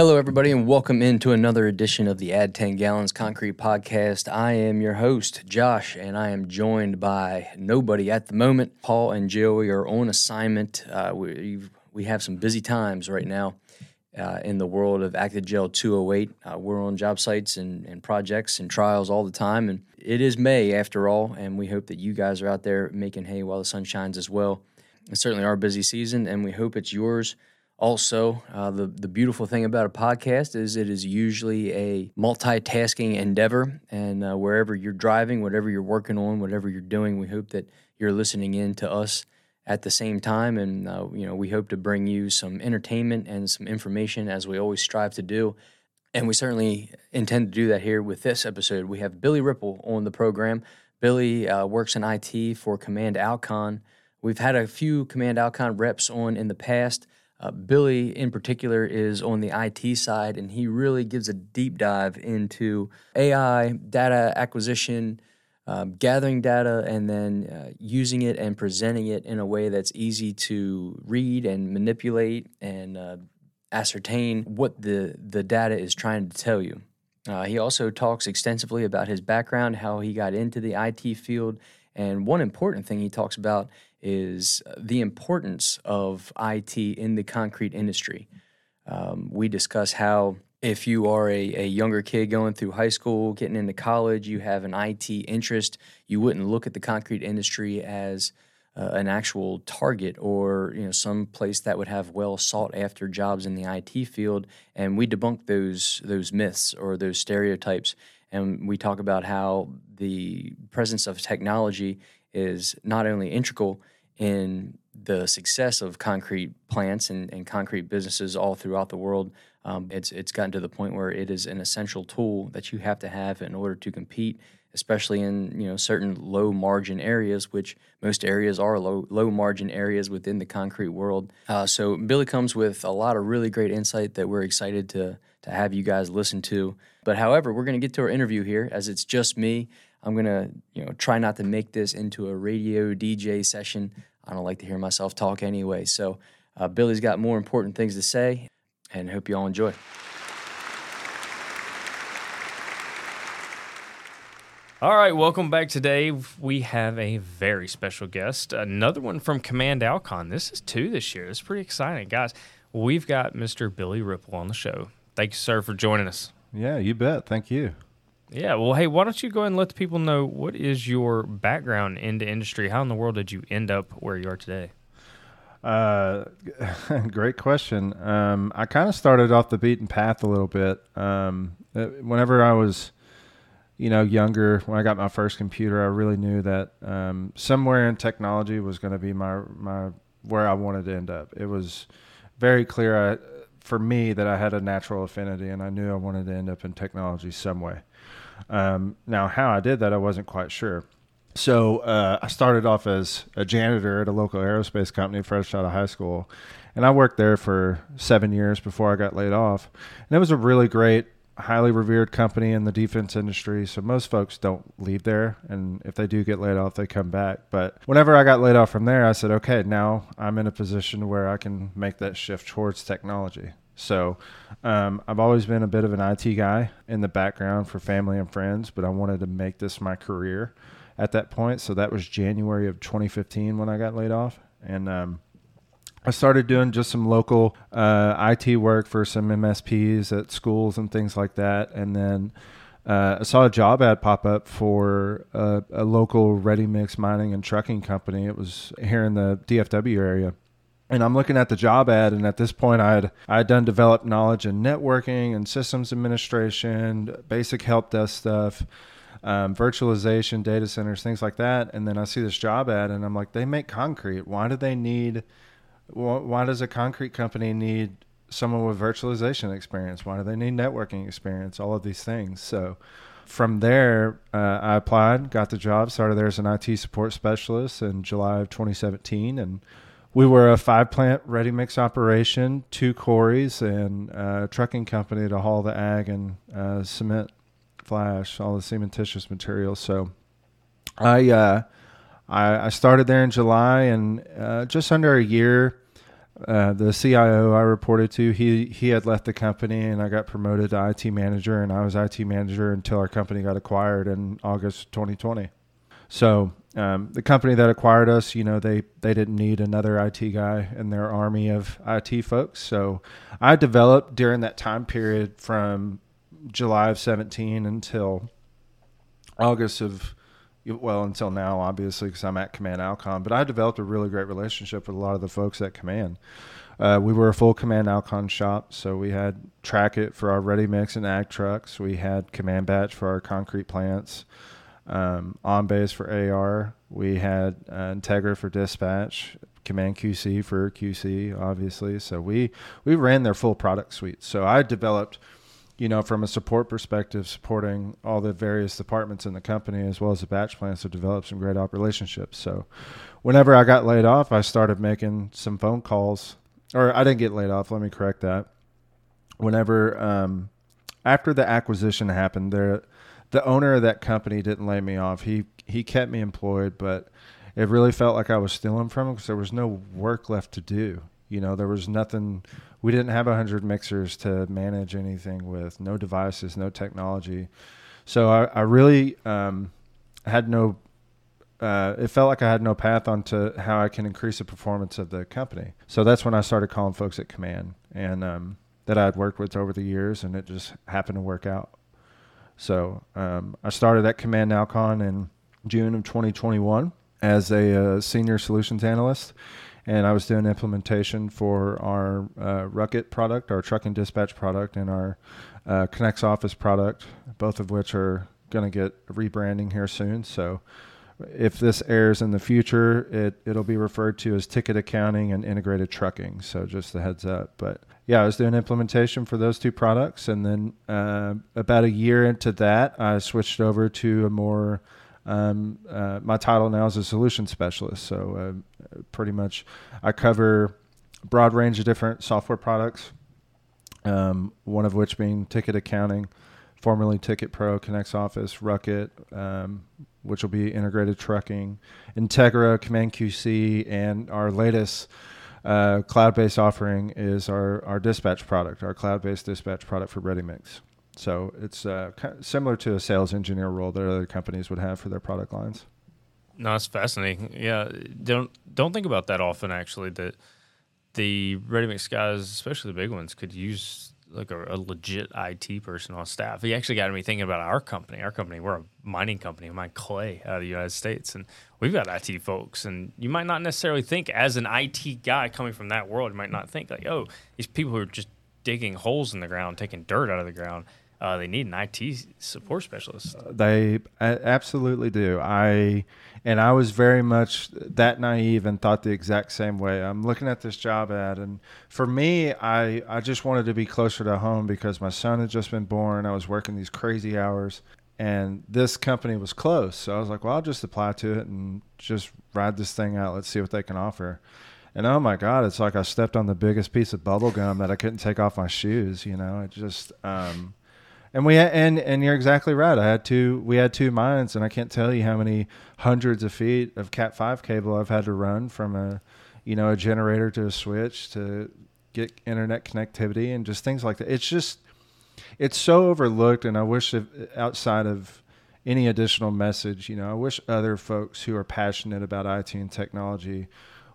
Hello, everybody, and welcome into another edition of the Add 10 Gallons Concrete Podcast. I am your host, Josh, and I am joined by nobody at the moment. Paul and Joey are on assignment. Uh, we, we have some busy times right now uh, in the world of Active Acti-Gel 208. Uh, we're on job sites and, and projects and trials all the time, and it is May after all, and we hope that you guys are out there making hay while the sun shines as well. It's certainly our busy season, and we hope it's yours. Also, uh, the, the beautiful thing about a podcast is it is usually a multitasking endeavor. And uh, wherever you're driving, whatever you're working on, whatever you're doing, we hope that you're listening in to us at the same time. And, uh, you know, we hope to bring you some entertainment and some information as we always strive to do. And we certainly intend to do that here with this episode. We have Billy Ripple on the program. Billy uh, works in IT for Command Alkon. We've had a few Command Alkon reps on in the past. Uh, Billy, in particular, is on the IT side, and he really gives a deep dive into AI, data acquisition, um, gathering data, and then uh, using it and presenting it in a way that's easy to read and manipulate and uh, ascertain what the, the data is trying to tell you. Uh, he also talks extensively about his background, how he got into the IT field, and one important thing he talks about is the importance of IT in the concrete industry. Um, we discuss how if you are a, a younger kid going through high school, getting into college, you have an IT interest, you wouldn't look at the concrete industry as uh, an actual target or you know some place that would have well sought after jobs in the IT field and we debunk those those myths or those stereotypes and we talk about how the presence of technology is not only integral in the success of concrete plants and, and concrete businesses all throughout the world. Um, it's it's gotten to the point where it is an essential tool that you have to have in order to compete, especially in you know certain low margin areas, which most areas are low low margin areas within the concrete world. Uh, so Billy comes with a lot of really great insight that we're excited to to have you guys listen to. But however, we're going to get to our interview here as it's just me. I'm gonna, you know, try not to make this into a radio DJ session. I don't like to hear myself talk anyway. So uh, Billy's got more important things to say, and hope you all enjoy. All right, welcome back today. We have a very special guest, another one from Command Alkon. This is two this year. It's pretty exciting, guys. We've got Mr. Billy Ripple on the show. Thank you, sir, for joining us. Yeah, you bet. Thank you. Yeah, well, hey, why don't you go ahead and let the people know what is your background into industry? How in the world did you end up where you are today? Uh, great question. Um, I kind of started off the beaten path a little bit. Um, uh, whenever I was, you know, younger, when I got my first computer, I really knew that um, somewhere in technology was going to be my my where I wanted to end up. It was very clear I, for me that I had a natural affinity, and I knew I wanted to end up in technology some way. Um, now, how I did that, I wasn't quite sure. So uh, I started off as a janitor at a local aerospace company fresh out of high school, and I worked there for seven years before I got laid off. And it was a really great, highly revered company in the defense industry. So most folks don't leave there, and if they do get laid off, they come back. But whenever I got laid off from there, I said, okay, now I'm in a position where I can make that shift towards technology. So um, I've always been a bit of an IT guy in the background for family and friends, but I wanted to make this my career at that point. So that was January of 2015 when I got laid off. And um, I started doing just some local uh, IT work for some MSPs at schools and things like that. And then uh, I saw a job ad pop up for a, a local ready mix mining and trucking company. It was here in the DFW area and I'm looking at the job ad, and at this point, I had I had done developed knowledge in networking and systems administration, basic help desk stuff, um, virtualization, data centers, things like that. And then I see this job ad, and I'm like, they make concrete. Why do they need? Why does a concrete company need someone with virtualization experience? Why do they need networking experience? All of these things. So from there, uh, I applied, got the job, started there as an IT support specialist in July of 2017, and we were a five plant ready mix operation, two quarries, and a trucking company to haul the ag and uh, cement flash, all the cementitious materials. So I, uh, I, I started there in July, and uh, just under a year uh, the CIO I reported to, he he had left the company, and I got promoted to IT manager, and I was IT manager until our company got acquired in August 2020. So um, the company that acquired us, you know, they they didn't need another IT guy in their army of IT folks. So I developed during that time period from July of 17 until August of well until now obviously because i'm at command alkon. But i developed a really great relationship with a lot of the folks at command. Uh, we were a full command alkon shop so we had TrackIt for our ready mix and ag trucks. We had command batch for our concrete plants um, on base for ar we had uh, integra for dispatch command qc for qc obviously so we we ran their full product suite so i developed you know, from a support perspective, supporting all the various departments in the company as well as the batch plants to develop some great op relationships. So, whenever I got laid off, I started making some phone calls, or I didn't get laid off. Let me correct that. Whenever um, after the acquisition happened, there, the owner of that company didn't lay me off. He he kept me employed, but it really felt like I was stealing from him because there was no work left to do. You know, there was nothing we didn't have a 100 mixers to manage anything with, no devices, no technology. So I, I really um, had no, uh, it felt like I had no path onto how I can increase the performance of the company. So that's when I started calling folks at Command and um, that I had worked with over the years, and it just happened to work out. So um, I started at Command Alkon in June of 2021 as a uh, senior solutions analyst and I was doing implementation for our uh, Rucket product, our truck and dispatch product, and our uh, Connects Office product, both of which are going to get rebranding here soon. So if this airs in the future, it it'll be referred to as ticket accounting and integrated trucking. So just a heads up. But yeah, I was doing implementation for those two products, and then uh, about a year into that, I switched over to a more um, uh, my title now is a solution specialist. So uh, pretty much, I cover a broad range of different software products. Um, one of which being ticket accounting, formerly Ticket Pro, Connects Office, Rucket, um, which will be integrated trucking, Integra, Command QC, and our latest uh, cloud-based offering is our, our dispatch product, our cloud-based dispatch product for ReadyMix. So it's uh, kind of similar to a sales engineer role that other companies would have for their product lines. No, it's fascinating. Yeah, don't don't think about that often. Actually, that the ready mix guys, especially the big ones, could use like a, a, legit IT person on staff. He actually got me thinking about our company. Our company, we're a mining company, we mine clay out of the United States, and we've got IT folks. And you might not necessarily think, as an IT guy coming from that world, you might not think like, oh, these people who are just digging holes in the ground, taking dirt out of the ground uh, they need an IT support specialist. Uh, they absolutely do. I and I was very much that naive and thought the exact same way. I'm looking at this job ad, and for me, I I just wanted to be closer to home because my son had just been born. I was working these crazy hours, and this company was close. So I was like, well, I'll just apply to it and just ride this thing out. Let's see what they can offer. And oh my God, it's like I stepped on the biggest piece of bubble gum that I couldn't take off my shoes. You know, it just. Um, and we and and you're exactly right. I had two. We had two mines, and I can't tell you how many hundreds of feet of Cat five cable I've had to run from a, you know, a generator to a switch to get internet connectivity and just things like that. It's just, it's so overlooked, and I wish if, outside of any additional message, you know, I wish other folks who are passionate about IT and technology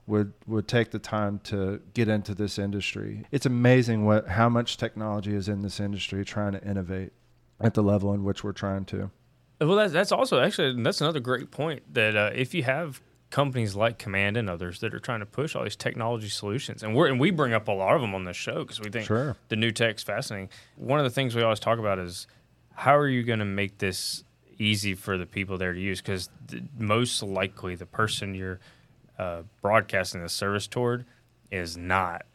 would would take the time to get into this industry. It's amazing what how much technology is in this industry trying to innovate at the level in which we're trying to. Well, that's that's also actually that's another great point that uh, if you have companies like Command and others that are trying to push all these technology solutions, and we and we bring up a lot of them on this show because we think sure. the new tech's fascinating. One of the things we always talk about is how are you going to make this easy for the people there to use? Because most likely the person you're uh, broadcasting the service toward is not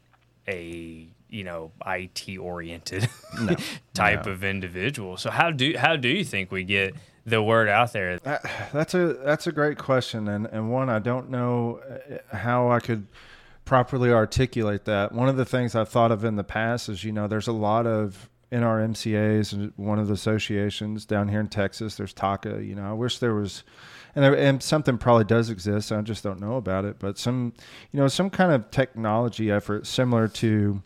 a you know IT oriented no, type no. of individual. So how do how do you think we get the word out there? That, that's a that's a great question, and and one I don't know uh, how I could properly articulate that. One of the things I've thought of in the past is you know there's a lot of in our MCAs and one of the associations down here in Texas. There's TACA. You know, I wish there was, and there, and something probably does exist. I just don't know about it. But some, you know, some kind of technology effort similar to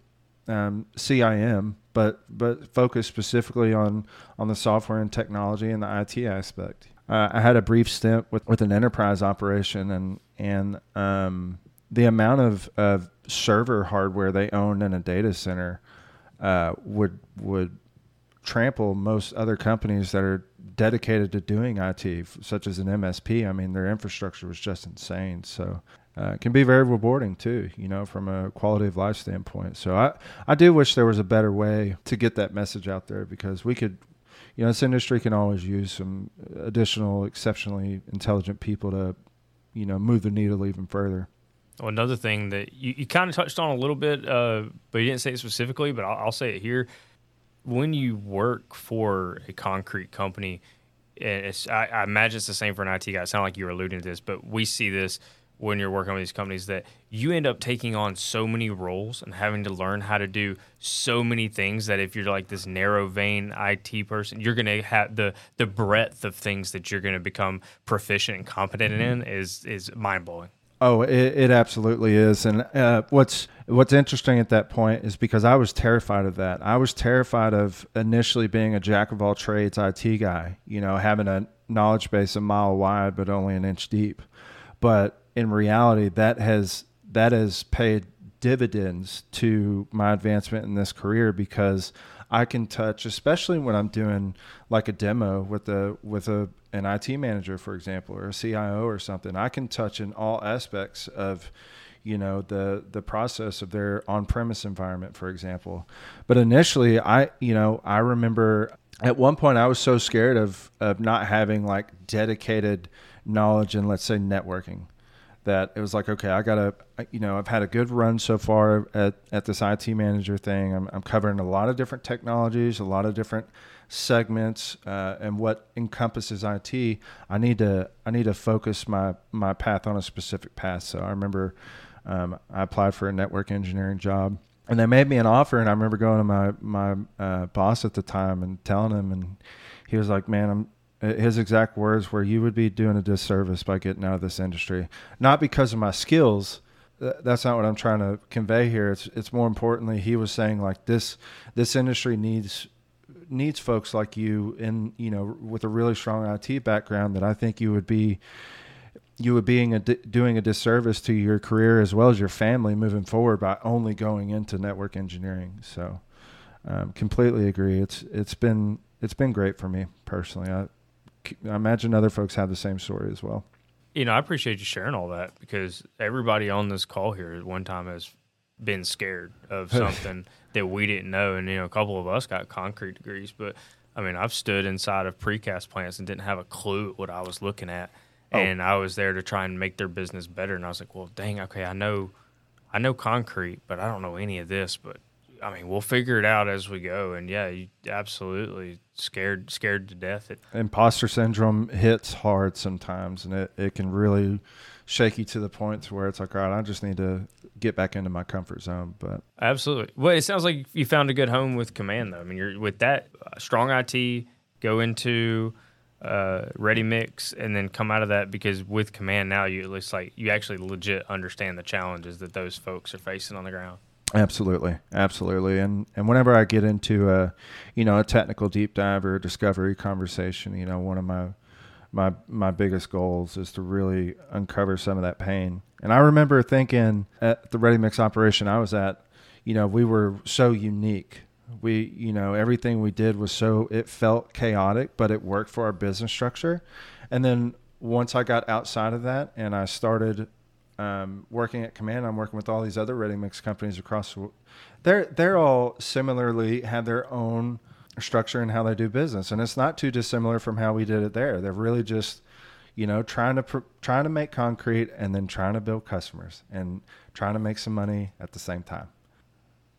um, CIM, but but focused specifically on on the software and technology and the IT aspect. Uh, I had a brief stint with, with an enterprise operation, and and um, the amount of, of server hardware they owned in a data center uh, would would trample most other companies that are dedicated to doing IT, such as an MSP. I mean, their infrastructure was just insane. So uh, it can be very rewarding too, you know, from a quality of life standpoint. So I, I do wish there was a better way to get that message out there because we could, you know, this industry can always use some additional exceptionally intelligent people to, you know, move the needle even further. Well, another thing that you, you kind of touched on a little bit, uh, but you didn't say it specifically, but I'll, I'll, say it here. When you work for a concrete company, it's, I, I, imagine it's the same for an IT guy. It sounded like you were alluding to this, but we see this when you're working with these companies that you end up taking on so many roles and having to learn how to do so many things that if you're like this narrow vein IT person, you're going to have the the breadth of things that you're going to become proficient and competent mm-hmm. in is is mind blowing. Oh, it, it absolutely is. And uh, what's what's interesting at that point is because I was terrified of that. I was terrified of initially being a jack of all trades IT guy. You know, having a knowledge base a mile wide but only an inch deep. But in reality, that has that has paid dividends to my advancement in this career because I can touch, especially when I'm doing like a demo with a with a an IT manager, for example, or a CIO or something. I can touch in all aspects of you know the the process of their on-premise environment for example but initially i you know i remember at one point i was so scared of of not having like dedicated knowledge in let's say networking that it was like, okay, I got to, you know, I've had a good run so far at, at this IT manager thing. I'm, I'm covering a lot of different technologies, a lot of different segments, uh, and what encompasses IT. I need to, I need to focus my, my path on a specific path. So I remember um, I applied for a network engineering job and they made me an offer. And I remember going to my, my uh, boss at the time and telling him, and he was like, man, I'm, his exact words were you would be doing a disservice by getting out of this industry not because of my skills that's not what i'm trying to convey here it's it's more importantly he was saying like this this industry needs needs folks like you in you know with a really strong IT background that I think you would be you would being a doing a disservice to your career as well as your family moving forward by only going into network engineering so um, completely agree it's it's been it's been great for me personally I I imagine other folks have the same story as well. You know, I appreciate you sharing all that because everybody on this call here at one time has been scared of something that we didn't know. And, you know, a couple of us got concrete degrees, but I mean, I've stood inside of precast plants and didn't have a clue what I was looking at. Oh. And I was there to try and make their business better. And I was like, well, dang, okay, I know, I know concrete, but I don't know any of this. But I mean, we'll figure it out as we go. And yeah, you absolutely scared scared to death. It, Imposter syndrome hits hard sometimes, and it, it can really shake you to the point to where it's like, all right, I just need to get back into my comfort zone. But absolutely, well, it sounds like you found a good home with Command, though. I mean, you're with that uh, strong IT, go into uh, ready mix and then come out of that because with command now you at least like you actually legit understand the challenges that those folks are facing on the ground Absolutely, absolutely, and and whenever I get into a, you know, a technical deep dive or a discovery conversation, you know, one of my my my biggest goals is to really uncover some of that pain. And I remember thinking at the ready mix operation I was at, you know, we were so unique. We, you know, everything we did was so it felt chaotic, but it worked for our business structure. And then once I got outside of that and I started um, working at Command, I'm working with all these other ready mix companies across. The, they're they're all similarly have their own structure and how they do business, and it's not too dissimilar from how we did it there. They're really just, you know, trying to pr- trying to make concrete and then trying to build customers and trying to make some money at the same time.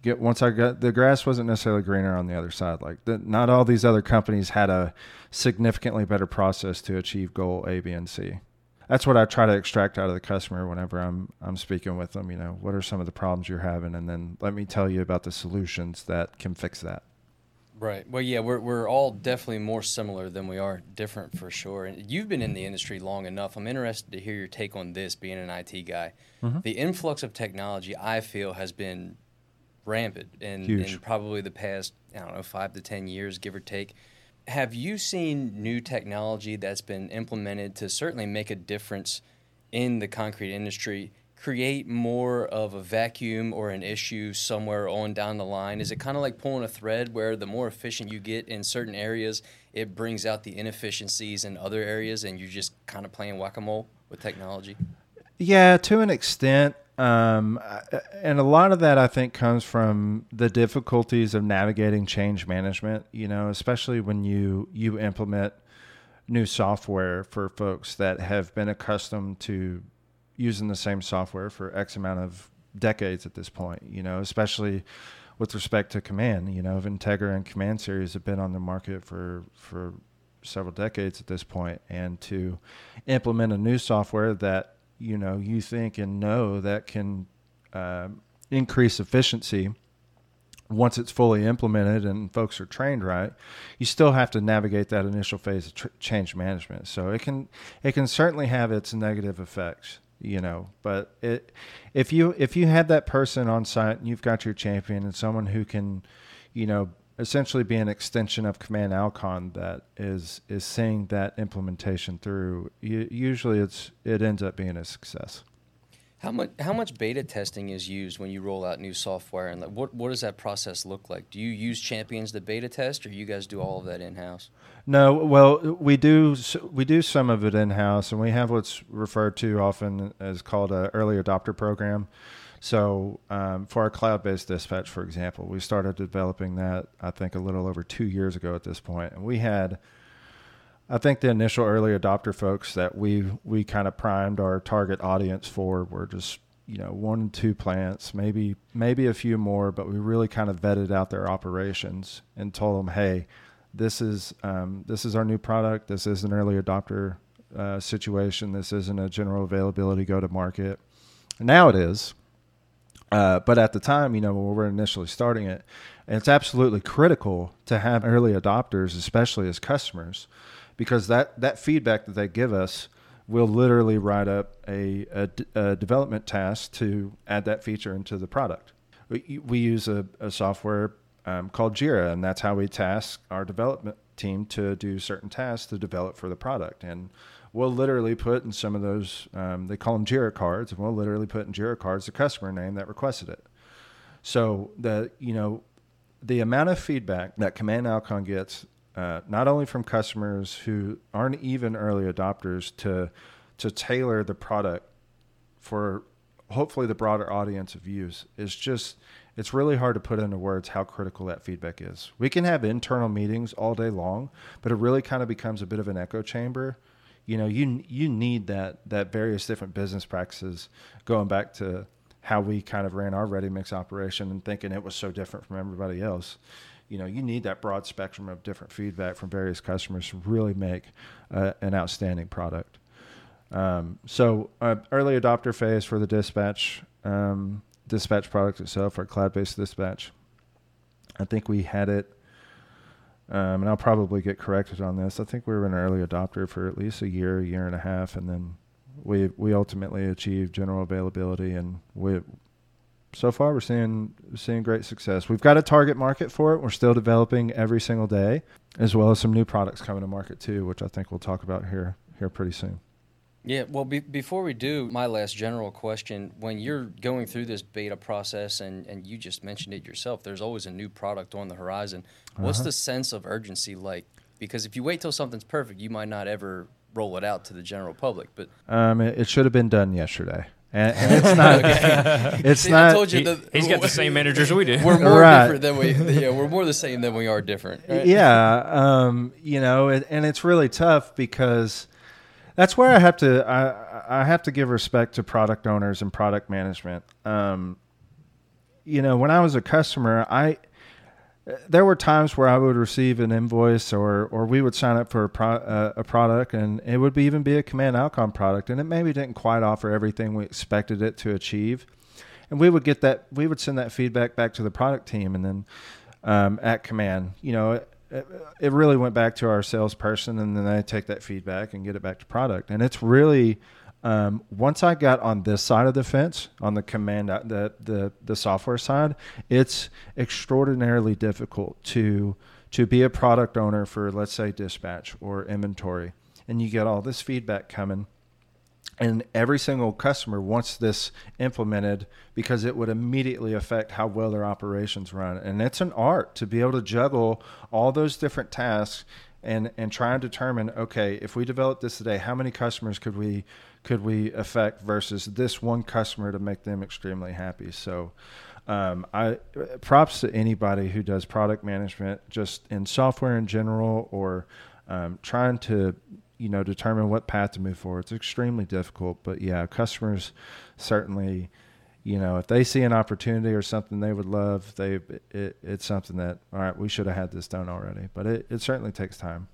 Get once I got the grass wasn't necessarily greener on the other side. Like the, not all these other companies had a significantly better process to achieve goal A, B, and C that's what I try to extract out of the customer whenever I'm I'm speaking with them. You know, what are some of the problems you're having, and then let me tell you about the solutions that can fix that. Right. Well, yeah, we're we're all definitely more similar than we are different for sure. And you've been in the industry long enough. I'm interested to hear your take on this, being an IT guy. Mm-hmm. The influx of technology, I feel, has been rampant in, in probably the past I don't know five to ten years, give or take. Have you seen new technology that's been implemented to certainly make a difference in the concrete industry? create more of a vacuum or an issue somewhere on down the line? Is it kind of like pulling a thread where the more efficient you get in certain areas, it brings out the inefficiencies in other areas and you're just kind of playing whack a mole with technology? Yeah, to an extent. Um, and a lot of that I think comes from the difficulties of navigating change management, you know, especially when you, you implement new software for folks that have been accustomed to using the same software for X amount of decades at this point, you know, especially with respect to Command. You know, Integra and Command series have been on the market for, for several decades at this point, and to implement a new software that, you know, you think and know that can uh, increase efficiency once it's fully implemented and folks are trained right, you still have to navigate that initial phase of tr- change management. So it can it can certainly have its negative effects you know but it if you if you had that person on site and you've got your champion and someone who can you know essentially be an extension of command alkon that is is seeing that implementation through usually it's it ends up being a success how much how much beta testing is used when you roll out new software, and like, what what does that process look like? Do you use champions to beta test, or you guys do all of that in house? No, well, we do we do some of it in house, and we have what's referred to often as called an early adopter program. So um, for our cloud-based dispatch, for example, we started developing that I think a little over two years ago at this point, and we had I think the initial early adopter folks that we we kind of primed our target audience for were just you know one two plants, maybe maybe a few more, but we really kind of vetted out their operations and told them, hey, this is um, this is our new product. This is an early adopter uh, situation. This isn't a general availability go to market. Now it is. Uh, but at the time, you know, when we were initially starting it, it's absolutely critical to have early adopters, especially as customers, because that that feedback that they give us will literally write up a, a, a development task to add that feature into the product. We, we use a, a software um, called Jira, and that's how we task our development team to do certain tasks to develop for the product. And we'll literally put in some of those, um, they call them Jira cards, and we'll literally put in Jira cards the customer name that requested it. So the you know the amount of feedback that Command Alkon gets uh, not only from customers who aren't even early adopters to to tailor the product for hopefully the broader audience of use is just it's really hard to put into words how critical that feedback is. We can have internal meetings all day long, but it really kind of becomes a bit of an echo chamber. You know, you you need that that various different business practices going back to how we kind of ran our ready mix operation and thinking it was so different from everybody else you know you need that broad spectrum of different feedback from various customers to really make uh, an outstanding product. Um, so uh, early adopter phase for the dispatch um, dispatch product itself, our cloud-based dispatch. I think we had it, um, and I'll probably get corrected on this. I think we were an early adopter for at least a year, a year and a half, and then we we ultimately achieved general availability, and we so far we're seeing seeing great success. We've got a target market for it. We're still developing every single day, as well as some new products coming to market too, which I think we'll talk about here here pretty soon. Yeah, well, be, before we do, my last general question: When you're going through this beta process, and and you just mentioned it yourself, there's always a new product on the horizon. What's uh-huh. the sense of urgency like? Because if you wait till something's perfect, you might not ever roll it out to the general public. But um, it, it should have been done yesterday and, and it's not. it's See, not. I told you he, has got the same managers we do. We're more right. different than we. Yeah, we're more the same than we are different. Right? Yeah, um, you know, it, and it's really tough because that's where I have to. I I have to give respect to product owners and product management. Um, you know, when I was a customer, I there were times where I would receive an invoice or or we would sign up for a, pro, uh, a product and it would be, even be a command alkon product and it maybe didn't quite offer everything we expected it to achieve and we would get that we would send that feedback back to the product team and then um, at command. You know, it, really went back to our salesperson, and then they take that feedback and get it back to product. And it's really um, once I got on this side of the fence, on the command, uh, the the the software side, it's extraordinarily difficult to to be a product owner for let's say dispatch or inventory, and you get all this feedback coming and every single customer wants this implemented because it would immediately affect how well their operations run. And it's an art to be able to juggle all those different tasks and and try and determine okay if we develop this today how many customers could we could we affect versus this one customer to make them extremely happy? So um, I props to anybody who does product management just in software in general or um, trying to you know determine what path to move forward. It's extremely difficult, but yeah, customers certainly, you know, if they see an opportunity or something they would love, they it, it's something that all right, we should have had this done already. But it, it certainly takes time.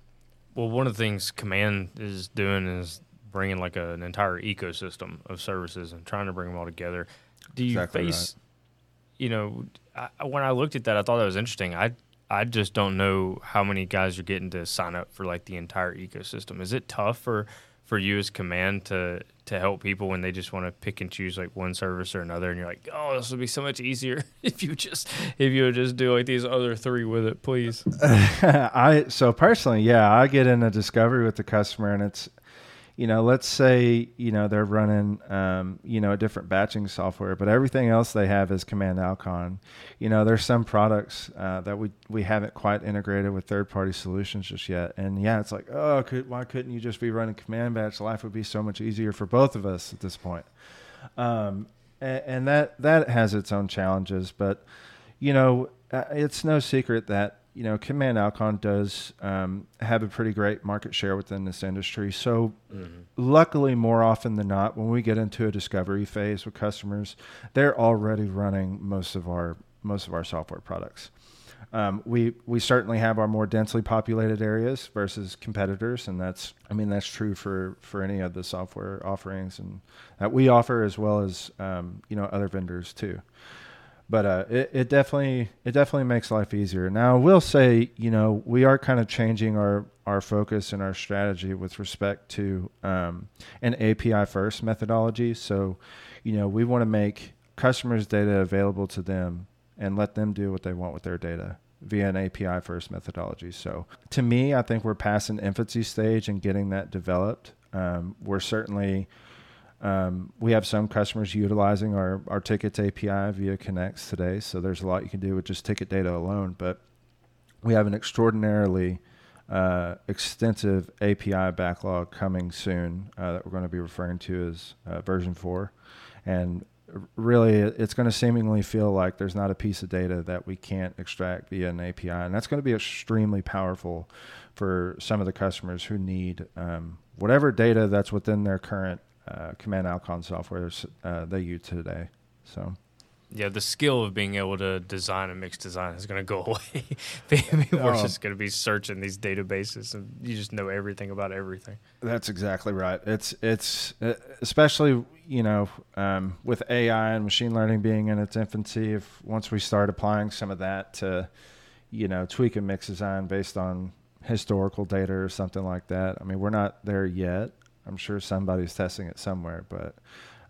Well, one of the things Command is doing is bringing like a, an entire ecosystem of services and trying to bring them all together. Do you exactly face, right. you know, I, when I looked at that, I thought that was interesting. I I just don't know how many guys are getting to sign up for like the entire ecosystem. Is it tough for for you as command to to help people when they just want to pick and choose like one service or another and you're like, "Oh, this would be so much easier if you just if you would just do like these other three with it, please." I so personally, yeah, I get in a discovery with the customer and it's you know, let's say, you know, they're running, um, you know, a different batching software, but everything else they have is Command Alkon. You know, there's some products uh, that we, we haven't quite integrated with third party solutions just yet. And yeah, it's like, oh, could, why couldn't you just be running Command Batch? Life would be so much easier for both of us at this point. Um, and, and that, that has its own challenges, but, you know, uh, it's no secret that you know, Command Alkon does um, have a pretty great market share within this industry. So, mm-hmm. luckily, more often than not, when we get into a discovery phase with customers, they're already running most of our most of our software products. Um, we we certainly have our more densely populated areas versus competitors, and that's I mean that's true for for any of the software offerings and that we offer as well as um, you know other vendors too but uh, it, it definitely it definitely makes life easier. Now, I will say, you know, we are kind of changing our our focus and our strategy with respect to um, an API first methodology. So, you know, we want to make customers' data available to them and let them do what they want with their data via an API first methodology. So, to me, I think we're past an infancy stage and getting that developed. Um, we're certainly um, we have some customers utilizing our, our tickets API via Connects today. So there's a lot you can do with just ticket data alone. But we have an extraordinarily uh, extensive API backlog coming soon uh, that we're going to be referring to as uh, version four. And really, it's going to seemingly feel like there's not a piece of data that we can't extract via an API. And that's going to be extremely powerful for some of the customers who need um, whatever data that's within their current uh, Command Alkon software uh, they use today. So. Yeah, the skill of being able to design a mixed design is going to go away. We're oh. just going to be searching these databases, and you just know everything about everything. That's exactly right. It's it's uh, especially you know um, with AI and machine learning being in its infancy. If once we start applying some of that to you know tweak a mixed design based on historical data or something like that. I mean, we're not there yet, I'm sure somebody's testing it somewhere, but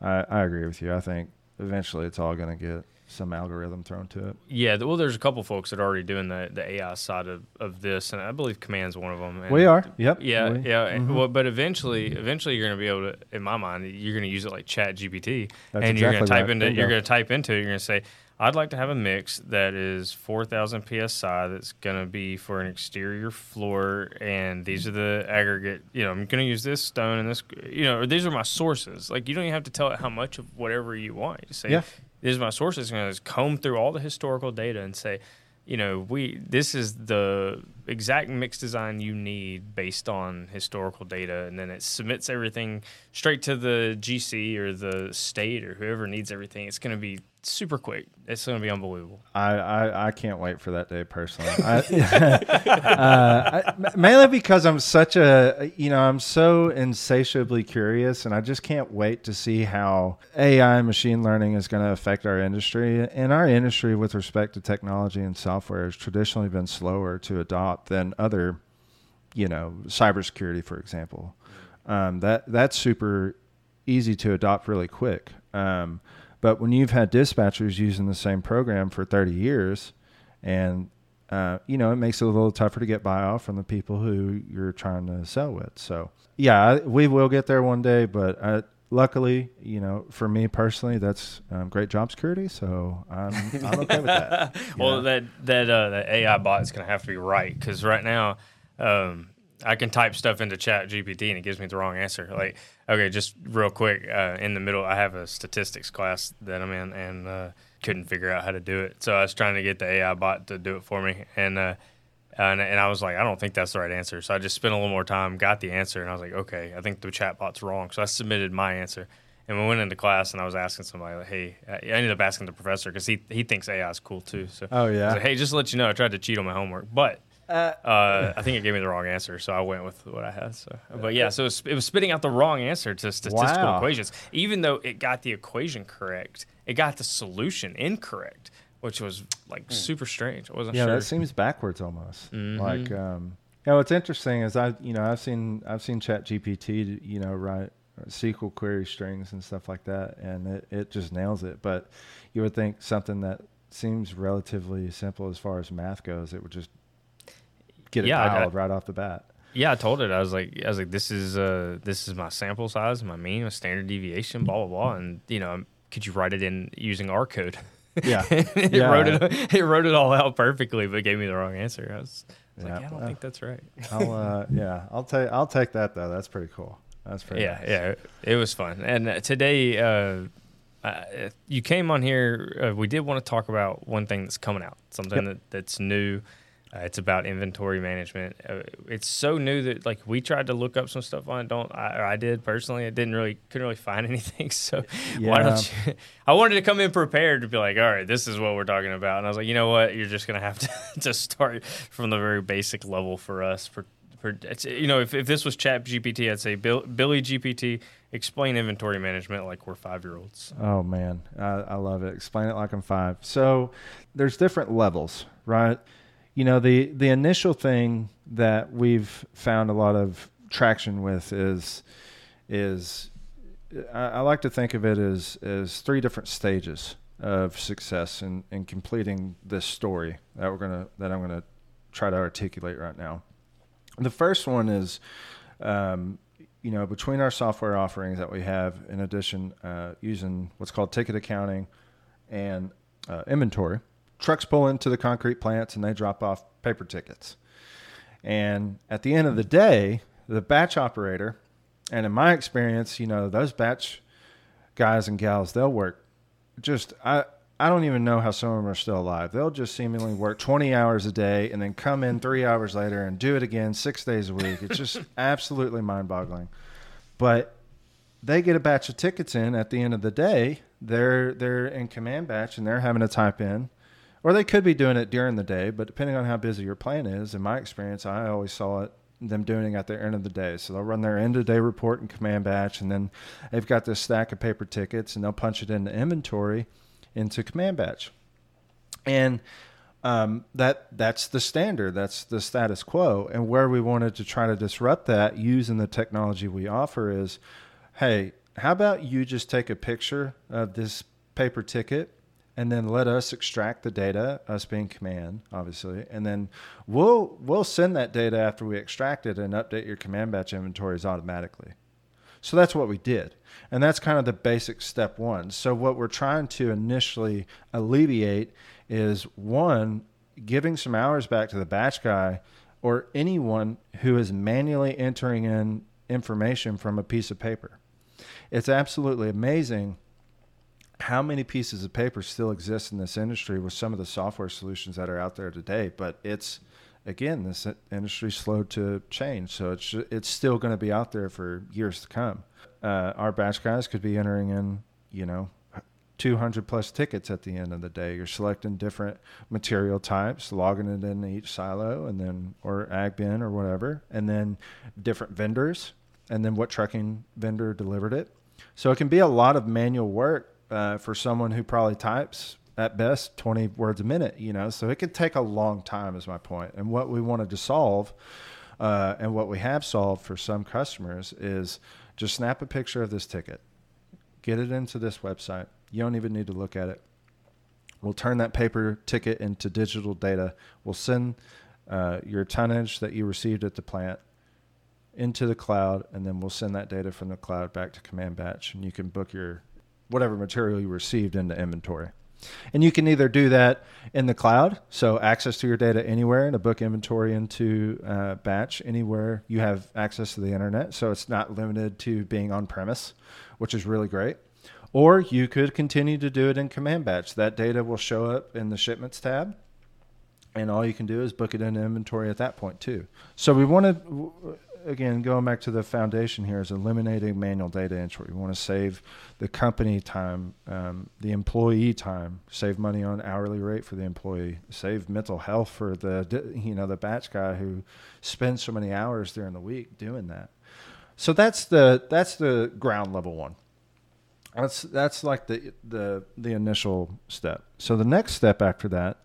I, I agree with you. I think eventually it's all going to get some algorithm thrown to it. Yeah, well, there's a couple folks that are already doing the, the AI side of, of this, and I believe Command's one of them. And we are. Yep. Yeah, we, yeah. Mm-hmm. Well, but eventually, eventually, you're going to be able to. In my mind, you're going to use it like Chat GPT, That's and exactly you're going to type right. into. You're going to type into. You're going to say, I'd like to have a mix that is 4,000 psi that's going to be for an exterior floor, and these are the aggregate. You know, I'm going to use this stone and this. You know, or these are my sources. Like you don't even have to tell it how much of whatever you want. You say, yeah. "These are my sources." Going to comb through all the historical data and say, you know, we this is the exact mix design you need based on historical data, and then it submits everything straight to the GC or the state or whoever needs everything. It's going to be super quick. It's going to be unbelievable. I, I, I can't wait for that day personally. I, uh, I, mainly because I'm such a you know I'm so insatiably curious, and I just can't wait to see how AI and machine learning is going to affect our industry. And our industry, with respect to technology and software, has traditionally been slower to adopt than other, you know, cybersecurity, for example. Um, that that's super easy to adopt really quick. Um, but when you've had dispatchers using the same program for 30 years, and uh, you know, it makes it a little tougher to get buy off from the people who you're trying to sell with. So, yeah, we will get there one day. But uh, luckily, you know, for me personally, that's um, great job security. So I'm, I'm okay with that. well, that that uh, that AI bot is going to have to be right because right now. Um, I can type stuff into Chat GPT and it gives me the wrong answer. Like, okay, just real quick, uh, in the middle, I have a statistics class that I'm in and uh, couldn't figure out how to do it. So I was trying to get the AI bot to do it for me, and uh, and, and I was like, I don't think that's the right answer. So I just spent a little more time, got the answer, and I was like, okay, I think the chat bot's wrong. So I submitted my answer. And we went into class, and I was asking somebody, like, "Hey," I ended up asking the professor because he he thinks AI is cool too. So, oh yeah, like, hey, just to let you know, I tried to cheat on my homework, but uh, uh, I think it gave me the wrong answer, so I went with what I had. So, but yeah, so it was, it was spitting out the wrong answer to statistical wow. equations, even though it got the equation correct. It got the solution incorrect, which was like mm. super strange. I wasn't sure. yeah, sure. that seems backwards almost. Mm-hmm. Like, um, you know, what's interesting is I, you know, I've seen I've seen Chat GPT, you know, write SQL query strings and stuff like that, and it, it just nails it. But you would think something that seems relatively simple as far as math goes, it would just get it yeah, dialed I, right off the bat. Yeah, I told it. I was like, I was like, this is uh, this is my sample size, my mean, my standard deviation, blah blah blah, and you know, could you write it in using R code? Yeah, it yeah. wrote it. It wrote it all out perfectly, but gave me the wrong answer. I was, I was yeah. like, I don't uh, think that's right. I'll, uh, yeah, I'll take, I'll take that though. That's pretty cool. That's pretty. Yeah, nice. yeah, it was fun. And uh, today, uh, uh, you came on here. Uh, we did want to talk about one thing that's coming out, something yep. that, that's new. Uh, it's about inventory management. Uh, it's so new that like we tried to look up some stuff on it. Don't I, I did personally. I didn't really couldn't really find anything. So yeah. why don't you? I wanted to come in prepared to be like, all right, this is what we're talking about. And I was like, you know what? You're just gonna have to to start from the very basic level for us. For, for you know, if, if this was Chat GPT, I'd say Bill, Billy GPT explain inventory management like we're five year olds. Oh man, I, I love it. Explain it like I'm five. So there's different levels, right? You know the the initial thing that we've found a lot of traction with is is I, I, like to think of it as as three different stages of success in, in completing this story that we're gonna that I'm gonna try to articulate right now. The first one is, um, you know, between our software offerings that we have, in addition, uh, using what's called ticket accounting and uh, inventory trucks pull into the concrete plants and they drop off paper tickets. And at the end of the day, the batch operator, and in my experience, you know, those batch guys and gals, they'll work just, I, I don't even know how some of them are still alive. They'll just seemingly work 20 hours a day and then come in three hours later and do it again six days a week. It's just absolutely mind boggling. But they get a batch of tickets in at the end of the day. They're, they're in command batch and they're having to type in or they could be doing it during the day, but depending on how busy your plan is, in my experience, I always saw it them doing it at the end of the day. So they'll run their end of day report in command batch, and then they've got this stack of paper tickets, and they'll punch it into inventory into command batch, and um, that that's the standard. That's the status quo. And where we wanted to try to disrupt that using the technology we offer is, hey, how about you just take a picture of this paper ticket and then let us extract the data, us being command, obviously, and then we'll we'll send that data after we extract it and update your command batch inventories automatically. So that's what we did. And that's kind of the basic step one. So what we're trying to initially alleviate is one, giving some hours back to the batch guy or anyone who is manually entering in information from a piece of paper. It's absolutely amazing how many pieces of paper still exist in this industry with some of the software solutions that are out there today but it's again, this industry's slow to change, so it's it's still going to be out there for years to come. Uh, our batch guys could be entering in, you know, 200 plus tickets at the end of the day. You're selecting different material types, logging it in each silo, and then or ag bin or whatever, and then different vendors, and then what trucking vendor delivered it. So it can be a lot of manual work uh, for someone who probably types at best 20 words a minute, you know, so it could take a long time is my point. And what we wanted to solve uh, and what we have solved for some customers is just snap a picture of this ticket, get it into this website. You don't even need to look at it. We'll turn that paper ticket into digital data. We'll send uh, your tonnage that you received at the plant into the cloud, and then we'll send that data from the cloud back to Command Batch, and you can book your whatever material you received into inventory. And you can either do that in the cloud, so access to your data anywhere and a book inventory into uh, batch anywhere you have access to the internet. So it's not limited to being on premise, which is really great. Or you could continue to do it in command batch. That data will show up in the shipments tab. And all you can do is book it in inventory at that point too. So we wanted again, going back to the foundation here, is eliminating manual data entry. We want to save the company time, um, the employee time, save money on hourly rate for the employee, save mental health for the you know the batch guy who spends so many hours during the week doing that. So that's the that's the ground level one. That's that's like the the the initial step. So the next step after that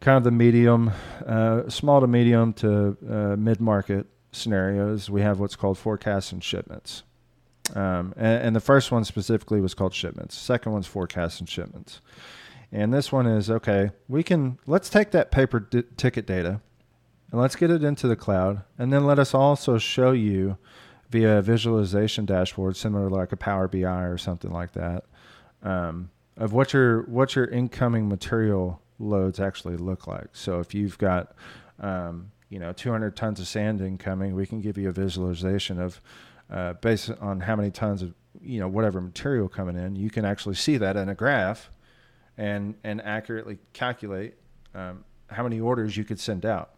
kind of the medium, uh, small to medium to uh, mid market scenarios, we have what's called forecasts and shipments. Um, and, and, the first one specifically was called shipments. Second one's forecasts and shipments. And this one is okay, we can, let's take that paper d- ticket data and let's get it into the cloud. And then let us also show you via a visualization dashboard, similar to like a Power BI or something like that, um, of what your, what your incoming material loads actually look like. So if you've got, um, you know 200 tons of sand incoming, we can give you a visualization of uh, based on how many tons of you know whatever material coming in. You can actually see that in a graph, and and accurately calculate um, how many orders you could send out.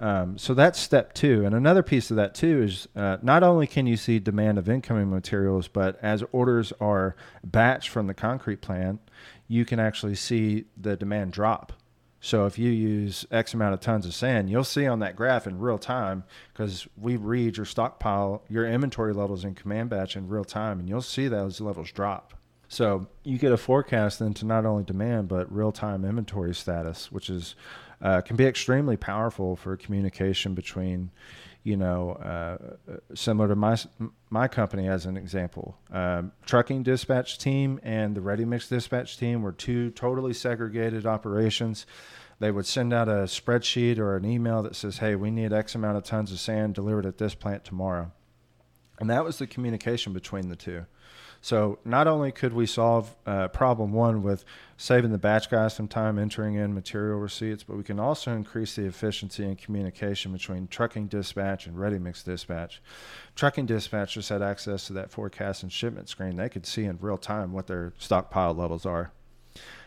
Um, so that's step two. And another piece of that too is uh, not only can you see demand of incoming materials, but as orders are batched from the concrete plant, you can actually see the demand drop. So if you use X amount of tons of sand, you'll see on that graph in real time because we read your stockpile, your inventory levels in command batch in real time, and you'll see those levels drop. So you get a forecast into not only demand but real time inventory status, which is uh, can be extremely powerful for communication between, you know, uh, similar to my my company as an example. Um, trucking dispatch team and the ready mix dispatch team were two totally segregated operations. They would send out a spreadsheet or an email that says, "Hey, we need X amount of tons of sand delivered at this plant tomorrow," and that was the communication between the two. So not only could we solve uh, problem one with saving the batch guys some time entering in material receipts, but we can also increase the efficiency and communication between trucking dispatch and ready mix dispatch. Trucking dispatch just had access to that forecast and shipment screen. They could see in real time what their stockpile levels are.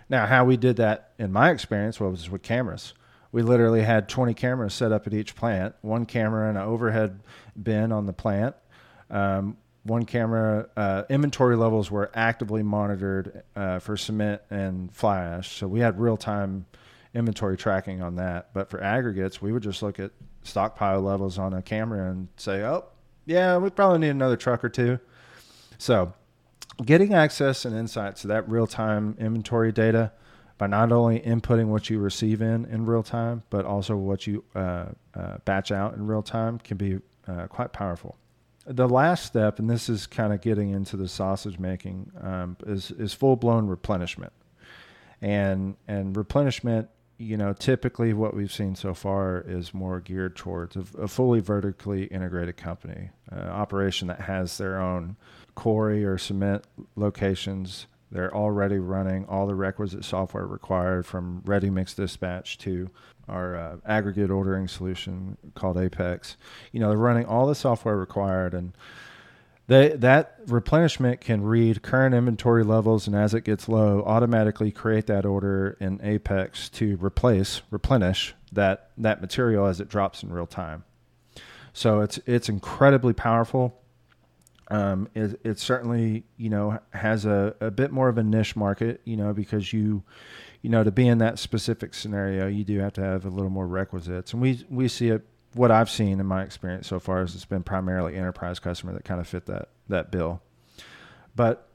Now, how we did that in my experience was with cameras. We literally had 20 cameras set up at each plant, one camera in an overhead bin on the plant. Um, one camera uh, inventory levels were actively monitored uh, for cement and fly ash. So we had real-time inventory tracking on that. But for aggregates we would just look at stockpile levels on a camera and say oh yeah we probably need another truck or two. So getting access and insight to that real-time inventory data by not only inputting what you receive in in real time but also what you uh, uh batch out in real time can be uh, quite powerful the last step, and this is kind of getting into the sausage making, um, is is full blown replenishment, and and replenishment. You know, typically what we've seen so far is more geared towards a, a fully vertically integrated company, operation that has their own quarry or cement locations. They're already running all the requisite software required from ready mix dispatch to our uh, aggregate ordering solution called Apex. You know, they're running all the software required, and they, that replenishment can read current inventory levels and as it gets low, automatically create that order in Apex to replace, replenish that that material as it drops in real time. So it's it's incredibly powerful. Um, it, it certainly you know has a, a bit more of a niche market, you know, because you you know to be in that specific scenario, you do have to have a little more requisites, and we we see it what I've seen in my experience so far is it's been primarily enterprise customer that kind of fit that that bill. But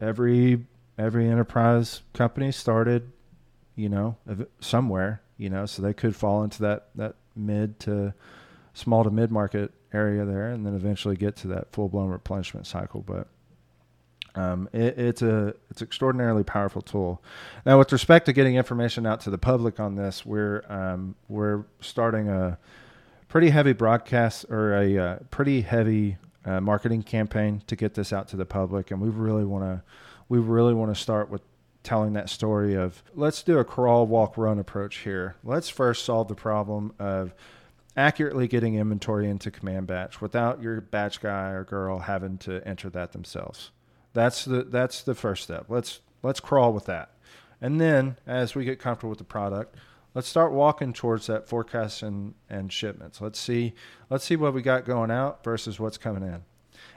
every every enterprise company started, you know, somewhere, you know, so they could fall into that that mid to small to mid market area there, and then eventually get to that full blown replenishment cycle. But um, it, it's a it's extraordinarily powerful tool. Now, with respect to getting information out to the public on this, we're um, we're starting a pretty heavy broadcast or a uh, pretty heavy uh, marketing campaign to get this out to the public, and we really want to we really want to start with telling that story of let's do a crawl, walk, run approach here. Let's first solve the problem of accurately getting inventory into command batch without your batch guy or girl having to enter that themselves. That's the that's the first step. Let's let's crawl with that. And then as we get comfortable with the product, let's start walking towards that forecast and, and shipments. Let's see let's see what we got going out versus what's coming in.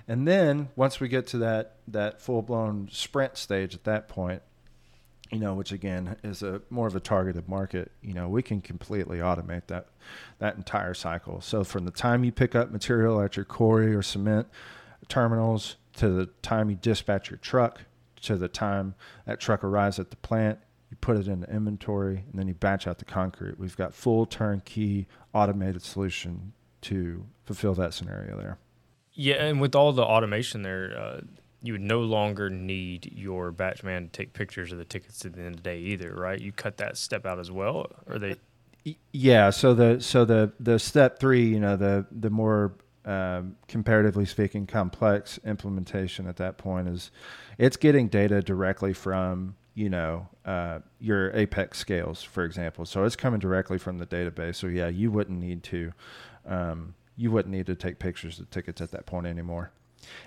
And then once we get to that that full blown sprint stage at that point, you know, which again is a more of a targeted market, you know, we can completely automate that that entire cycle. So from the time you pick up material at your quarry or cement terminals to the time you dispatch your truck to the time that truck arrives at the plant you put it into inventory, and then you batch out the concrete. We've got full turnkey automated solution to fulfill that scenario there. Yeah, and with all the automation there, uh, you would no longer need your batch man to take pictures of the tickets at the end of the day either, right? You cut that step out as well, or they? Yeah. So the so the the step three, you know, the the more um, comparatively speaking complex implementation at that point is it's getting data directly from you know uh, your apex scales for example. So it's coming directly from the database. So yeah you wouldn't need to um, you wouldn't need to take pictures of tickets at that point anymore.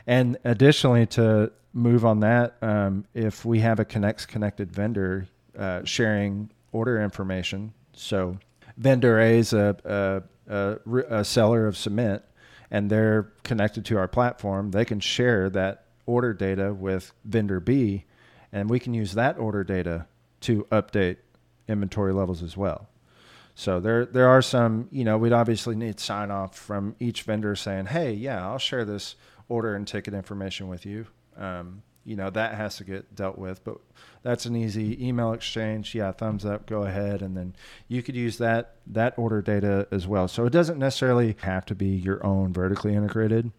And additionally to move on that um, if we have a connects connected vendor uh, sharing order information so vendor a is a, a, a, a seller of cement and they're connected to our platform they can share that order data with vendor b and we can use that order data to update inventory levels as well. So there there are some, you know, we'd obviously need sign off from each vendor saying, "Hey, yeah, I'll share this order and ticket information with you." Um, you know, that has to get dealt with, but that's an easy email exchange. Yeah, thumbs up, go ahead, and then you could use that that order data as well. So it doesn't necessarily have to be your own vertically integrated.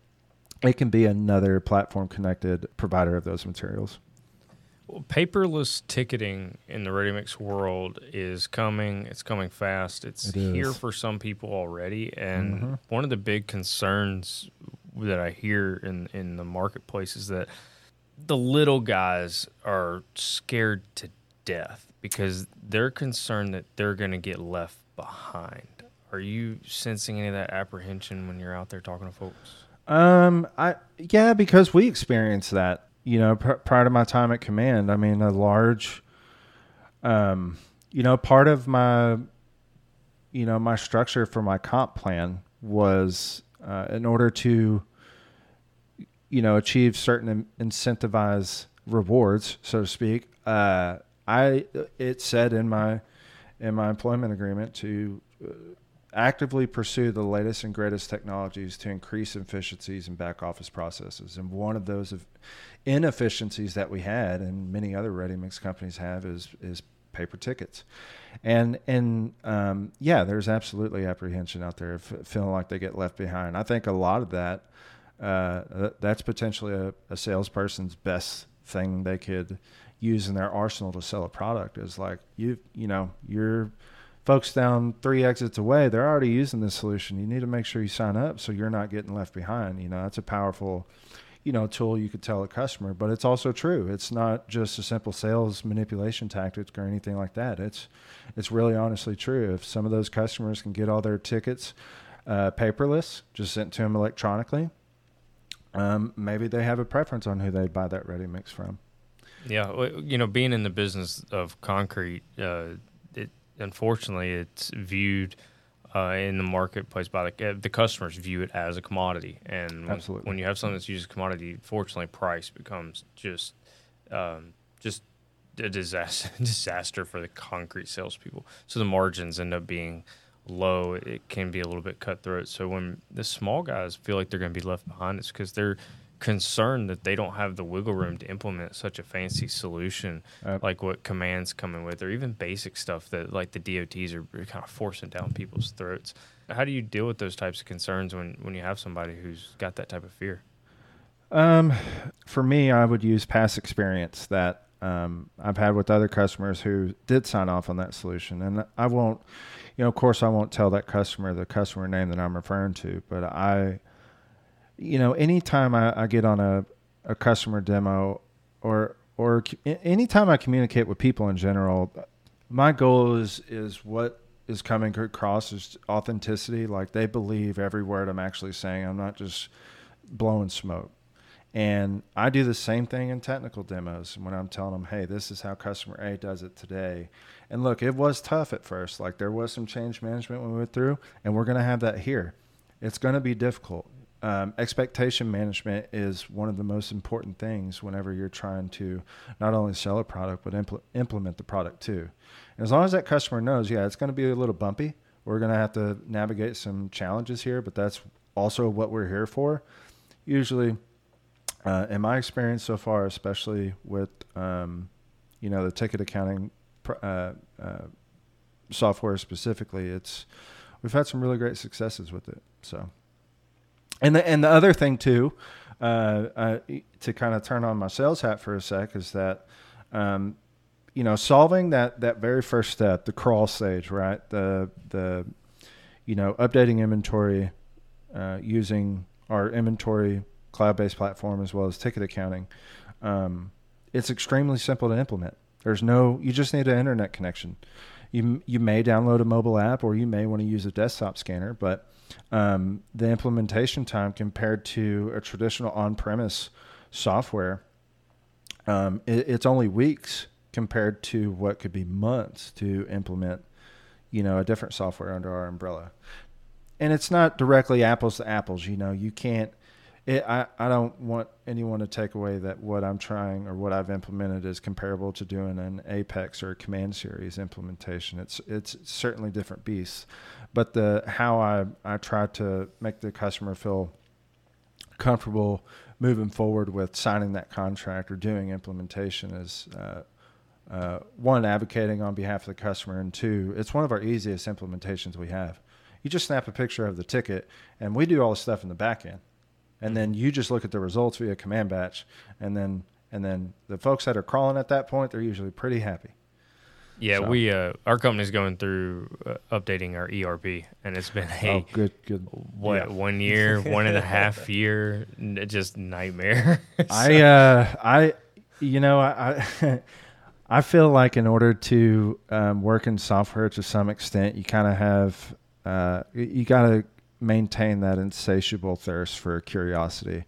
It can be another platform connected provider of those materials. Well, paperless ticketing in the ready mix world is coming. It's coming fast. It's it here for some people already. And mm-hmm. one of the big concerns that I hear in, in the marketplace is that the little guys are scared to death because they're concerned that they're going to get left behind. Are you sensing any of that apprehension when you're out there talking to folks? Um, I yeah, because we experienced that you know, pr- prior to my time at command, I mean, a large, um, you know, part of my, you know, my structure for my comp plan was uh, in order to, you know, achieve certain incentivized rewards, so to speak. Uh, I it said in my in my employment agreement to uh, actively pursue the latest and greatest technologies to increase efficiencies in back office processes. And one of those inefficiencies that we had, and many other ready mix companies have, is is paper tickets. And and um, yeah, there's absolutely apprehension out there of feeling like they get left behind. I think a lot of that uh, that's potentially a, a salesperson's best thing they could use in their arsenal to sell a product is like you you know you're folks down three exits away, they're already using this solution. You need to make sure you sign up so you're not getting left behind. You know, that's a powerful, you know, tool you could tell a customer, but it's also true. It's not just a simple sales manipulation tactic or anything like that. It's, it's really honestly true. If some of those customers can get all their tickets uh, paperless, just sent to them electronically, um, maybe they have a preference on who they buy that ready mix from. Yeah, you know, being in the business of concrete, uh, it unfortunately it's viewed uh, in the marketplace by the, uh, the customers view it as a commodity, and when, when you have something that's used as a commodity, fortunately, price becomes just um, just a disaster disaster for the concrete salespeople. So the margins end up being low. It can be a little bit cutthroat. So when the small guys feel like they're going to be left behind, it's because they're concerned that they don't have the wiggle room to implement such a fancy solution Yep. like what commands coming with or even basic stuff that like the DOTs are kind of forcing down people's throats. How do you deal with those types of concerns when, when you have somebody who's got that type of fear? Um, for me, I would use past experience that um, I've had with other customers who did sign off on that solution, and I won't, you know, of course, I won't tell that customer the customer name that I'm referring to, but I, you know, anytime I, I get on a, a customer demo or or anytime I communicate with people in general, my goal is is what is coming across is authenticity. Like they believe every word I'm actually saying. I'm not just blowing smoke. And I do the same thing in technical demos when I'm telling them, hey, this is how customer A does it today. And look, it was tough at first. Like there was some change management when we went through, and we're going to have that here. It's going to be difficult. Um, expectation management is one of the most important things whenever you're trying to not only sell a product, but impl- implement the product too. And as long as that customer knows, yeah, it's going to be a little bumpy. We're going to have to navigate some challenges here, but that's also what we're here for. Usually, uh, in my experience so far, especially with um, you know the ticket accounting uh, uh, software specifically, it's we've had some really great successes with it. So, and the and the other thing too, uh, uh, to kind of turn on my sales hat for a sec is that. Um, you know, solving that that very first step, the crawl stage, right? The the you know, updating inventory uh, using our inventory cloud-based platform as well as ticket accounting. Um, it's extremely simple to implement. There's no, you just need an internet connection. You you may download a mobile app or you may want to use a desktop scanner, but um, the implementation time compared to a traditional on-premise software, um, it, it's only weeks compared to what could be months to implement, you know, a different software under our umbrella. And it's not directly apples to apples. You know, you can't. It, I, I don't want anyone to take away that what I'm trying or what I've implemented is comparable to doing an Apex or a Command Series implementation. It's it's certainly different beasts, but the how I I try to make the customer feel comfortable moving forward with signing that contract or doing implementation is uh, uh, one advocating on behalf of the customer, and two, it's one of our easiest implementations we have. You just snap a picture of the ticket, and we do all the stuff in the back end, and then you just look at the results via command batch, and then and then the folks that are crawling at that point, they're usually pretty happy. Yeah, So- we uh, our company's going through uh, updating our ERP, and it's been a Oh, good, good. what Yeah. one year, one and a half year, n- just nightmare. I uh I you know I I, I feel like in order to um, work in software to some extent, you kind of have uh, you- you got to maintain that insatiable thirst for curiosity,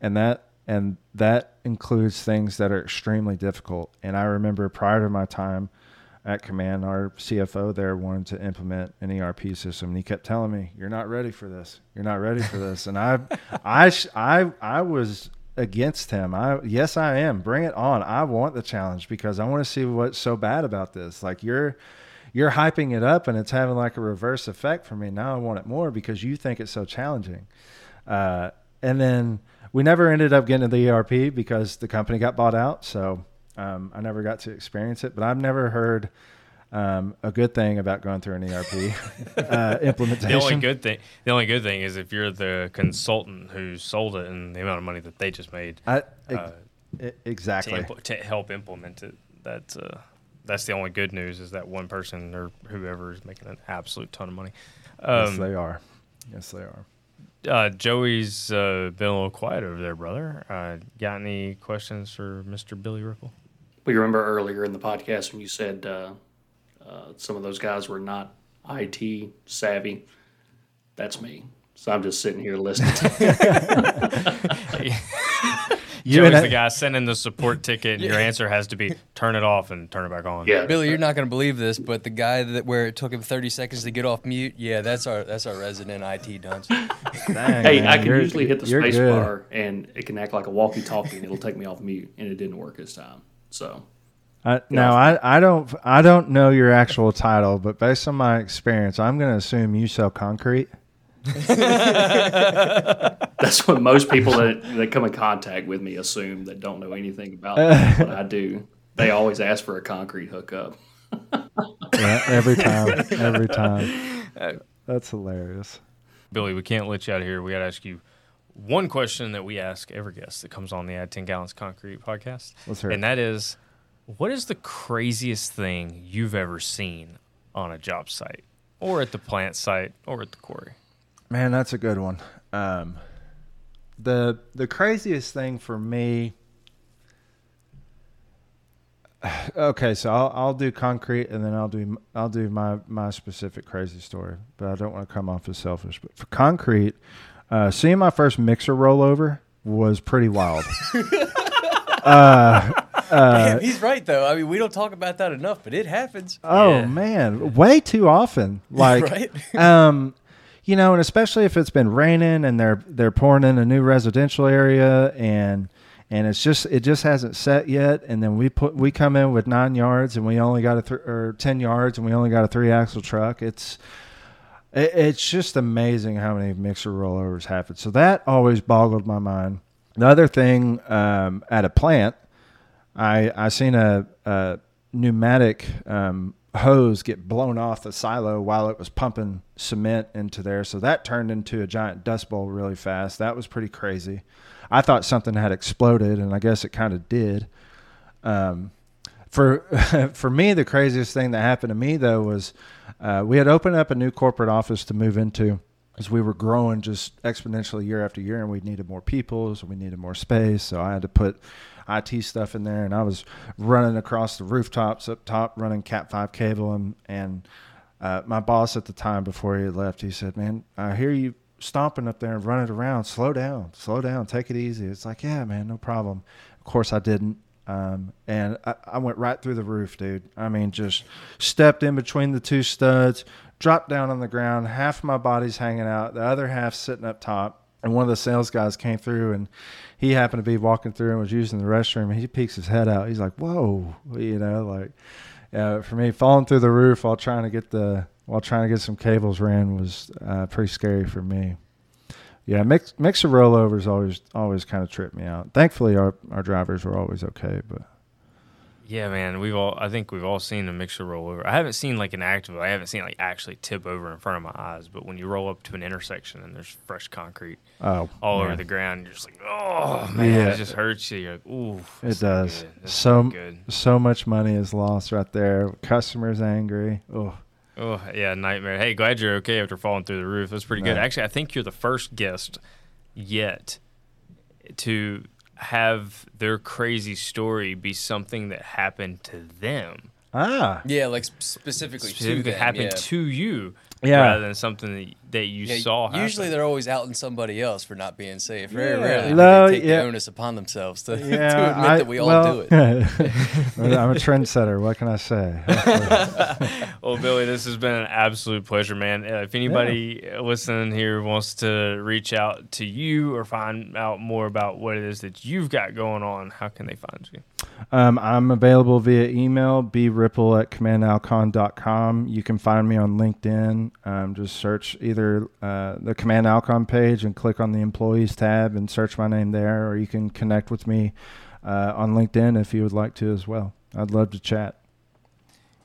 and that and that includes things that are extremely difficult. And I remember prior to my time at Command, our CFO there wanted to implement an ERP system, and he kept telling me, "You're not ready for this. You're not ready for this." And I, I, I, I was against him. I, yes, I am. Bring it on. I want the challenge because I want to see what's so bad about this. Like you're, you're hyping it up, and it's having like a reverse effect for me. Now I want it more because you think it's so challenging. Uh, and then we never ended up getting to the ERP because the company got bought out. So um, I never got to experience it, but I've never heard um, a good thing about going through an ERP uh, implementation. the only good thing, the only good thing is if you're the consultant who sold it and the amount of money that they just made I, uh, to, exactly. impl- to help implement it. That's uh, that's the only good news is that one person or whoever is making an absolute ton of money. yes, Um, they are. Yes, they are. uh, Joey's uh, been a little quiet over there, brother. Uh, got any questions for Mr. Billy Ripple? We remember earlier in the podcast when you said uh, uh, some of those guys were not IT savvy. That's me. So I'm just sitting here listening. You Joey's and the guy sending the support ticket, and your answer has to be turn it off and turn it back on. yeah, Billy, you're not going to believe this, but the guy that where it took him 30 seconds to get off mute, yeah, that's our that's our resident IT dunce. Hey, man, I can usually hit the you're space good. bar and it can act like a walkie-talkie and it'll take me off mute, and it didn't work this time. So I, now I, I don't I don't know your actual title, but based on my experience, I'm going to assume you sell concrete. that's what most people that, that come in contact with me assume that don't know anything about what I do. They always ask for a concrete hookup. Yeah, every time, every time. Uh, that's hilarious. Billy, we can't let you out of here. We got to ask you one question that we ask every guest that comes on the Add 10 Gallons Concrete podcast. Let's hear it. And that is what is the craziest thing you've ever seen on a job site or at the plant site or at the quarry? Man, that's a good one. Um, the the craziest thing for me. Okay, so I'll I'll do concrete and then I'll do I'll do my my specific crazy story, but I don't want to come off as selfish. But for concrete, uh, seeing my first mixer rollover was pretty wild. Damn, he's right though. I mean, we don't talk about that enough, but it happens. Oh Yeah. man, way too often. Like, Right? um, you know, and especially if it's been raining and they're they're pouring in a new residential area and and it's just it just hasn't set yet. And then we put we come in with nine yards and we only got a th- or ten yards and we only got a three axle truck. It's it, it's just amazing how many mixer rollovers happen. So that always boggled my mind. The other thing um, at a plant, I I seen a, a pneumatic um, hose get blown off the silo while it was pumping cement into there. So that turned into a giant dust bowl really fast. That was pretty crazy. I thought something had exploded, and I guess it kind of did. Um, for for me, the craziest thing that happened to me though was uh, we had opened up a new corporate office to move into as we were growing just exponentially year after year, and we needed more people, so we needed more space. So I had to put IT stuff in there, and I was running across the rooftops up top, running Cat five cable, and and uh, my boss at the time before he left, he said, "Man, I hear you stomping up there and running around. Slow down, slow down, take it easy." It's like, "Yeah, man, no problem." Of course, I didn't. Um, and I, I went right through the roof, dude. I mean, just stepped in between the two studs, dropped down on the ground. Half my body's hanging out, the other half sitting up top. And one of the sales guys came through, and he happened to be walking through and was using the restroom. And he peeks his head out. He's like, "Whoa!" You know, like uh, for me, falling through the roof while trying to get the while trying to get some cables ran was uh, pretty scary for me. Yeah, mix, mixer rollovers always always kind of trip me out. Thankfully, our our drivers were always okay, but Yeah, man, we've all. I think we've all seen a mixer roll over. I haven't seen like an active. I haven't seen like actually tip over in front of my eyes. But when you roll up to an intersection and there's fresh concrete oh, all over the ground, you're just like, oh man, Yeah. it just hurts you. You're like, ooh, It does. So good. so much money is lost right there. Customers angry. Oh, Oh yeah, nightmare. Hey, glad you're okay after falling through the roof. That's pretty good. Actually, I think you're the first guest yet to have their crazy story be something that happened to them. ah, Yeah, like specifically, Specifically to them, happened yeah. to you Yeah. rather than something that, that you Yeah, saw happen. Usually they're always outing somebody else for not being safe. Very Yeah. rarely do they take yeah. the onus upon themselves to, yeah. to admit I- that we all well, do it. I'm a trendsetter. What can I say? Well, Billy, this has been an absolute pleasure, man. Uh, if anybody listening here wants to reach out to you or find out more about what it is that you've got going on, how can they find you? Um, I'm available via email, bripple at commandalkon.com. You can find me on LinkedIn. Um, just search either uh, the Command Alkon page and click on the employees tab and search my name there, or you can connect with me uh, on LinkedIn if you would like to as well. I'd love to chat.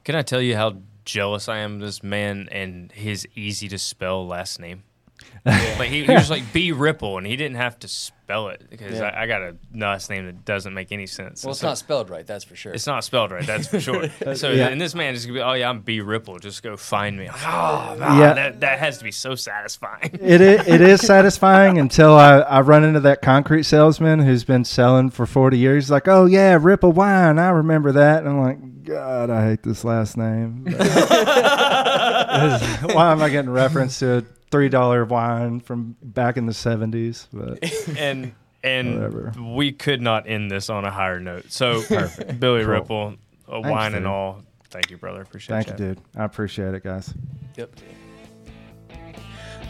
Can I tell you how jealous I am of this man and his easy to spell last name? Like he, he was like B Ripple, and he didn't have to spell it because Yeah. I, I got a last name that doesn't make any sense. Well, it's So- not spelled right, that's for sure. It's not spelled right, that's for sure. So, Yeah. and this man is gonna be, oh yeah, I'm B Ripple. Just go find me. Oh, Yeah. Ah, that that has to be so satisfying. It is, it is satisfying until I, I run into that concrete salesman who's been selling for 40 years. He's like, oh, yeah, Ripple Wine. I remember that. And I'm like, God, I hate this last name. Why am I getting reference to a three dollar wine from back in the seventies. But and and Whatever. we could not end this on a higher note. So, Billy Cool. Ripple, a Thanks, wine and all. Thank you, brother. Appreciate thank you, dude. I appreciate it, guys. Yep.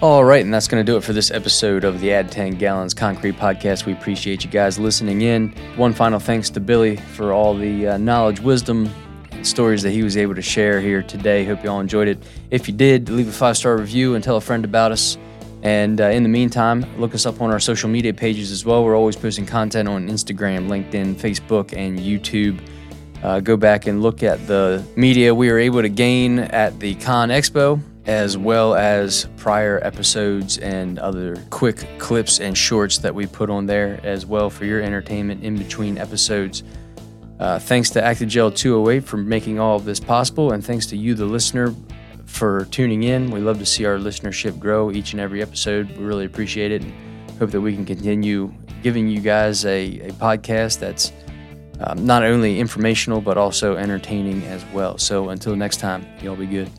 All right, and that's going to do it for this episode of the Add 10 Gallons Concrete Podcast. We appreciate you guys listening in. One final thanks to Billy for all the uh, knowledge, wisdom, and stories that he was able to share here today. Hope you all enjoyed it. If you did, leave a five star review and tell a friend about us. And uh, in the meantime, look us up on our social media pages as well. We're always posting content on Instagram, LinkedIn, Facebook, and YouTube. Uh, go back and look at the media we were able to gain at the Con Expo, as well as prior episodes and other quick clips and shorts that we put on there as well for your entertainment in between episodes. Uh, thanks to Acti-Gel 208 for making all of this possible, and thanks to you, the listener, for tuning in. We love to see our listenership grow each and every episode. We really appreciate it and hope that we can continue giving you guys a, a podcast that's um, not only informational but also entertaining as well. So until next time, y'all be good.